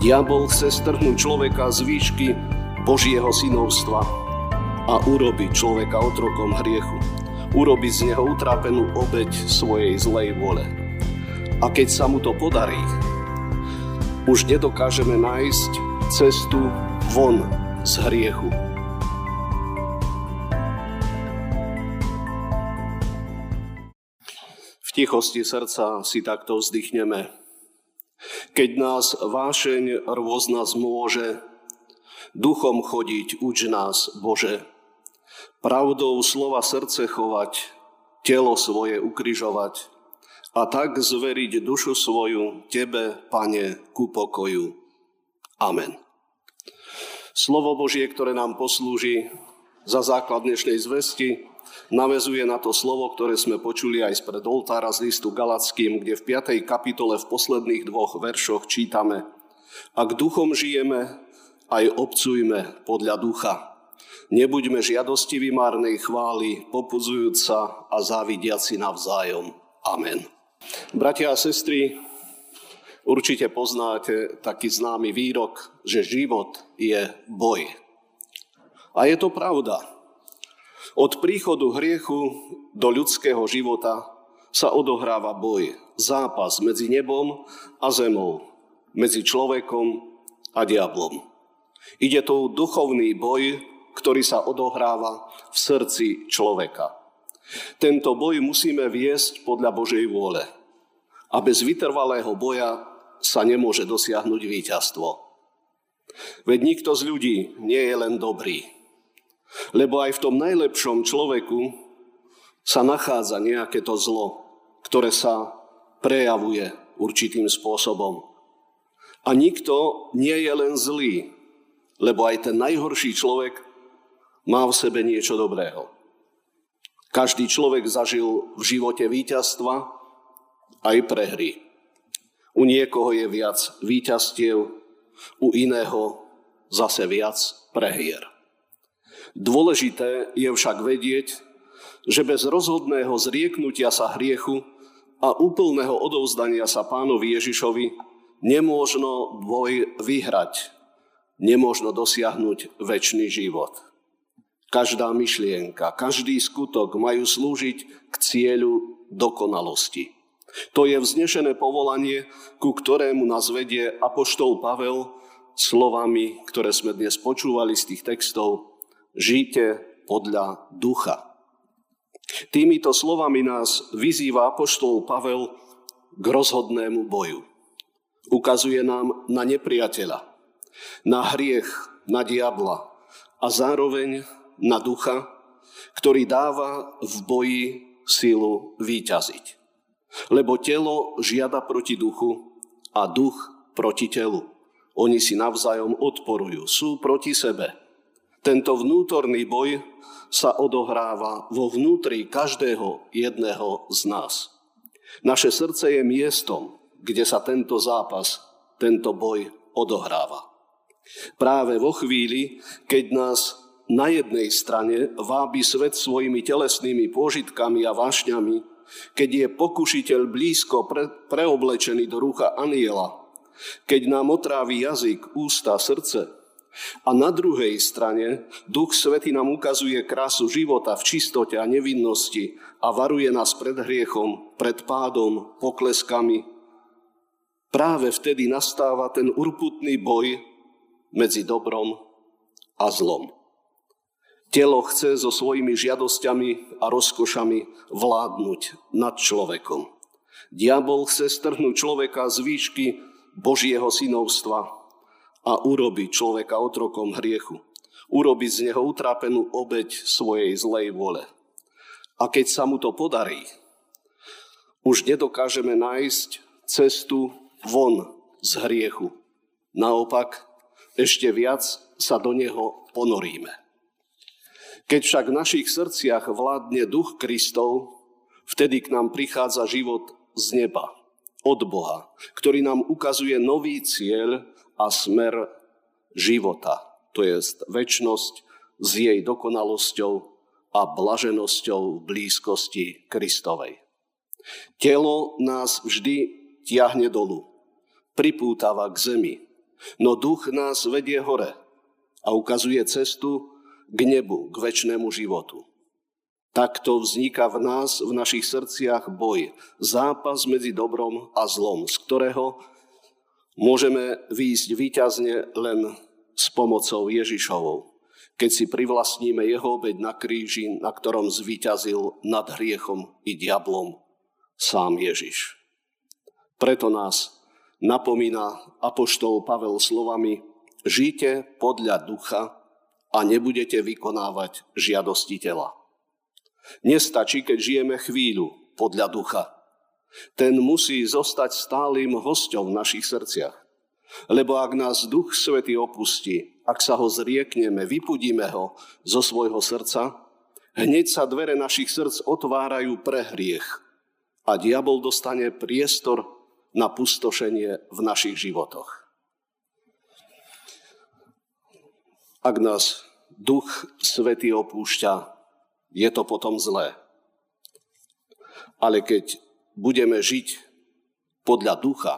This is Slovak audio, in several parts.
Diabol chce strhnúť človeka z výšky Božieho synovstva a urobiť človeka otrokom hriechu. Urobiť z neho utrápenú obeď svojej zlej vole. A keď sa mu to podarí, už nedokážeme nájsť cestu von z hriechu. V tichosti srdca si takto vzdychneme keď nás vášeň rôzna zmôže, duchom chodiť uč nás, Bože. Pravdou slova srdce chovať, telo svoje ukryžovať a tak zveriť dušu svoju Tebe, Pane, ku pokoju. Amen. Slovo Božie, ktoré nám poslúži za základ dnešnej zvesti, navezuje na to slovo, ktoré sme počuli aj spred oltára z listu Galackým, kde v 5. kapitole v posledných dvoch veršoch čítame Ak duchom žijeme, aj obcujme podľa ducha. Nebuďme žiadostiví márnej chvály, popudzujúca a závidiaci navzájom. Amen. Bratia a sestry, určite poznáte taký známy výrok, že život je boj. A je to pravda. Od príchodu hriechu do ľudského života sa odohráva boj, zápas medzi nebom a zemou, medzi človekom a diablom. Ide tu duchovný boj, ktorý sa odohráva v srdci človeka. Tento boj musíme viesť podľa Božej vôle. A bez vytrvalého boja sa nemôže dosiahnuť víťazstvo. Veď nikto z ľudí nie je len dobrý. Lebo aj v tom najlepšom človeku sa nachádza nejaké to zlo, ktoré sa prejavuje určitým spôsobom. A nikto nie je len zlý, lebo aj ten najhorší človek má v sebe niečo dobrého. Každý človek zažil v živote víťazstva aj prehry. U niekoho je viac víťazstiev, u iného zase viac prehier. Dôležité je však vedieť, že bez rozhodného zrieknutia sa hriechu a úplného odovzdania sa pánovi Ježišovi nemôžno boj vyhrať, nemôžno dosiahnuť väčší život. Každá myšlienka, každý skutok majú slúžiť k cieľu dokonalosti. To je vznešené povolanie, ku ktorému nás vedie Apoštol Pavel slovami, ktoré sme dnes počúvali z tých textov žite podľa ducha. Týmito slovami nás vyzýva apoštol Pavel k rozhodnému boju. Ukazuje nám na nepriateľa, na hriech, na diabla a zároveň na ducha, ktorý dáva v boji sílu výťaziť. Lebo telo žiada proti duchu a duch proti telu. Oni si navzájom odporujú, sú proti sebe tento vnútorný boj sa odohráva vo vnútri každého jedného z nás. Naše srdce je miestom, kde sa tento zápas, tento boj odohráva. Práve vo chvíli, keď nás na jednej strane vábi svet svojimi telesnými pôžitkami a vášňami, keď je pokušiteľ blízko pre, preoblečený do rucha aniela, keď nám otrávi jazyk, ústa, srdce, a na druhej strane Duch Svety nám ukazuje krásu života v čistote a nevinnosti a varuje nás pred hriechom, pred pádom, pokleskami. Práve vtedy nastáva ten urputný boj medzi dobrom a zlom. Telo chce so svojimi žiadosťami a rozkošami vládnuť nad človekom. Diabol chce strhnúť človeka z výšky Božieho synovstva, a urobi človeka otrokom hriechu. Urobi z neho utrápenú obeď svojej zlej vole. A keď sa mu to podarí, už nedokážeme nájsť cestu von z hriechu. Naopak, ešte viac sa do neho ponoríme. Keď však v našich srdciach vládne duch Kristov, vtedy k nám prichádza život z neba, od Boha, ktorý nám ukazuje nový cieľ a smer života, to je väčnosť s jej dokonalosťou a blaženosťou v blízkosti Kristovej. Telo nás vždy tiahne dolu, pripútava k zemi, no duch nás vedie hore a ukazuje cestu k nebu, k väčšnému životu. Takto vzniká v nás, v našich srdciach boj, zápas medzi dobrom a zlom, z ktorého môžeme výjsť výťazne len s pomocou Ježišovou, keď si privlastníme jeho obeď na kríži, na ktorom zvíťazil nad hriechom i diablom sám Ježiš. Preto nás napomína apoštol Pavel slovami Žite podľa ducha a nebudete vykonávať žiadosti tela. Nestačí, keď žijeme chvíľu podľa ducha. Ten musí zostať stálym hosťom v našich srdciach. Lebo ak nás Duch Svety opustí, ak sa ho zriekneme, vypudíme ho zo svojho srdca, hneď sa dvere našich srdc otvárajú pre hriech a diabol dostane priestor na pustošenie v našich životoch. Ak nás Duch Svety opúšťa, je to potom zlé. Ale keď budeme žiť podľa ducha,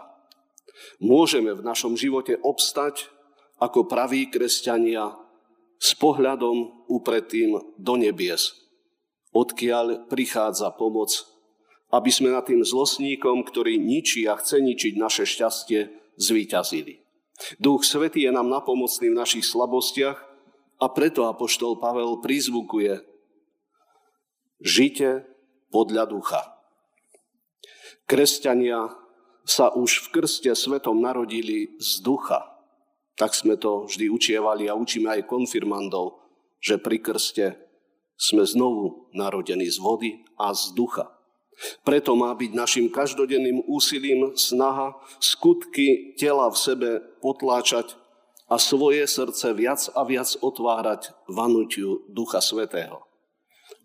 môžeme v našom živote obstať ako praví kresťania s pohľadom upretým do nebies, odkiaľ prichádza pomoc, aby sme nad tým zlostníkom, ktorý ničí a chce ničiť naše šťastie, zvíťazili. Duch Svetý je nám napomocný v našich slabostiach a preto Apoštol Pavel prizvukuje Žite podľa ducha. Kresťania sa už v krste svetom narodili z ducha. Tak sme to vždy učievali a učíme aj konfirmandov, že pri krste sme znovu narodení z vody a z ducha. Preto má byť našim každodenným úsilím snaha skutky tela v sebe potláčať a svoje srdce viac a viac otvárať vanutiu Ducha Svetého.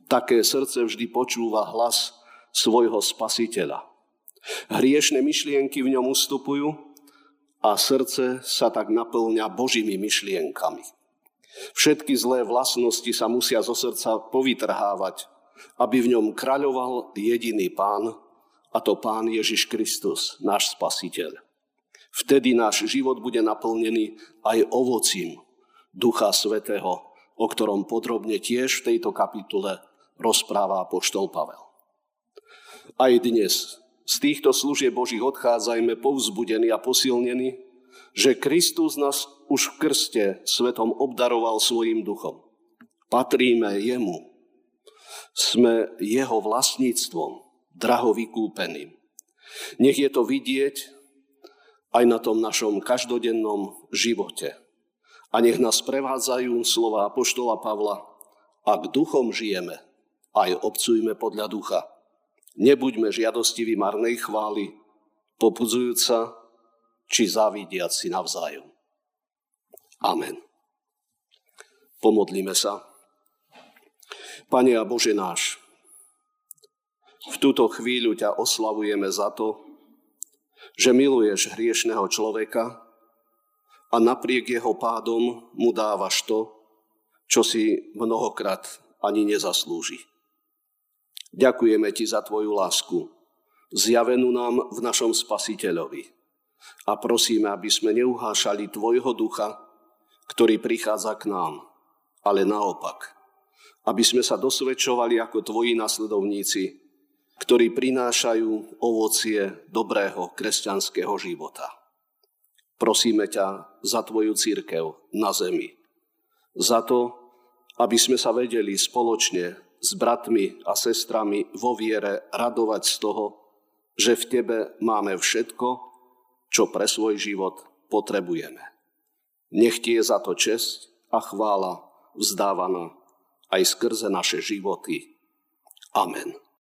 Také srdce vždy počúva hlas svojho spasiteľa. Hriešne myšlienky v ňom ustupujú a srdce sa tak naplňa Božími myšlienkami. Všetky zlé vlastnosti sa musia zo srdca povytrhávať, aby v ňom kráľoval jediný pán, a to pán Ježiš Kristus, náš spasiteľ. Vtedy náš život bude naplnený aj ovocím Ducha Svetého, o ktorom podrobne tiež v tejto kapitule rozpráva apoštol Pavel. Aj dnes z týchto služieb Božích odchádzajme povzbudení a posilnení, že Kristus nás už v krste svetom obdaroval svojim duchom. Patríme jemu. Sme jeho vlastníctvom, draho vykúpeným. Nech je to vidieť aj na tom našom každodennom živote. A nech nás prevádzajú slova Apoštola Pavla, ak duchom žijeme, aj obcujme podľa ducha. Nebuďme žiadostiví marnej chvály, popudzujúca či závidiac si navzájom. Amen. Pomodlíme sa. Pane a Bože náš, v túto chvíľu ťa oslavujeme za to, že miluješ hriešného človeka a napriek jeho pádom mu dávaš to, čo si mnohokrát ani nezaslúži. Ďakujeme Ti za Tvoju lásku, zjavenú nám v našom Spasiteľovi. A prosíme, aby sme neuhášali Tvojho ducha, ktorý prichádza k nám, ale naopak, aby sme sa dosvedčovali ako Tvoji nasledovníci, ktorí prinášajú ovocie dobrého kresťanského života. Prosíme ťa za Tvoju církev na zemi, za to, aby sme sa vedeli spoločne s bratmi a sestrami vo viere radovať z toho, že v Tebe máme všetko, čo pre svoj život potrebujeme. Nech Ti je za to česť a chvála vzdávaná aj skrze naše životy. Amen.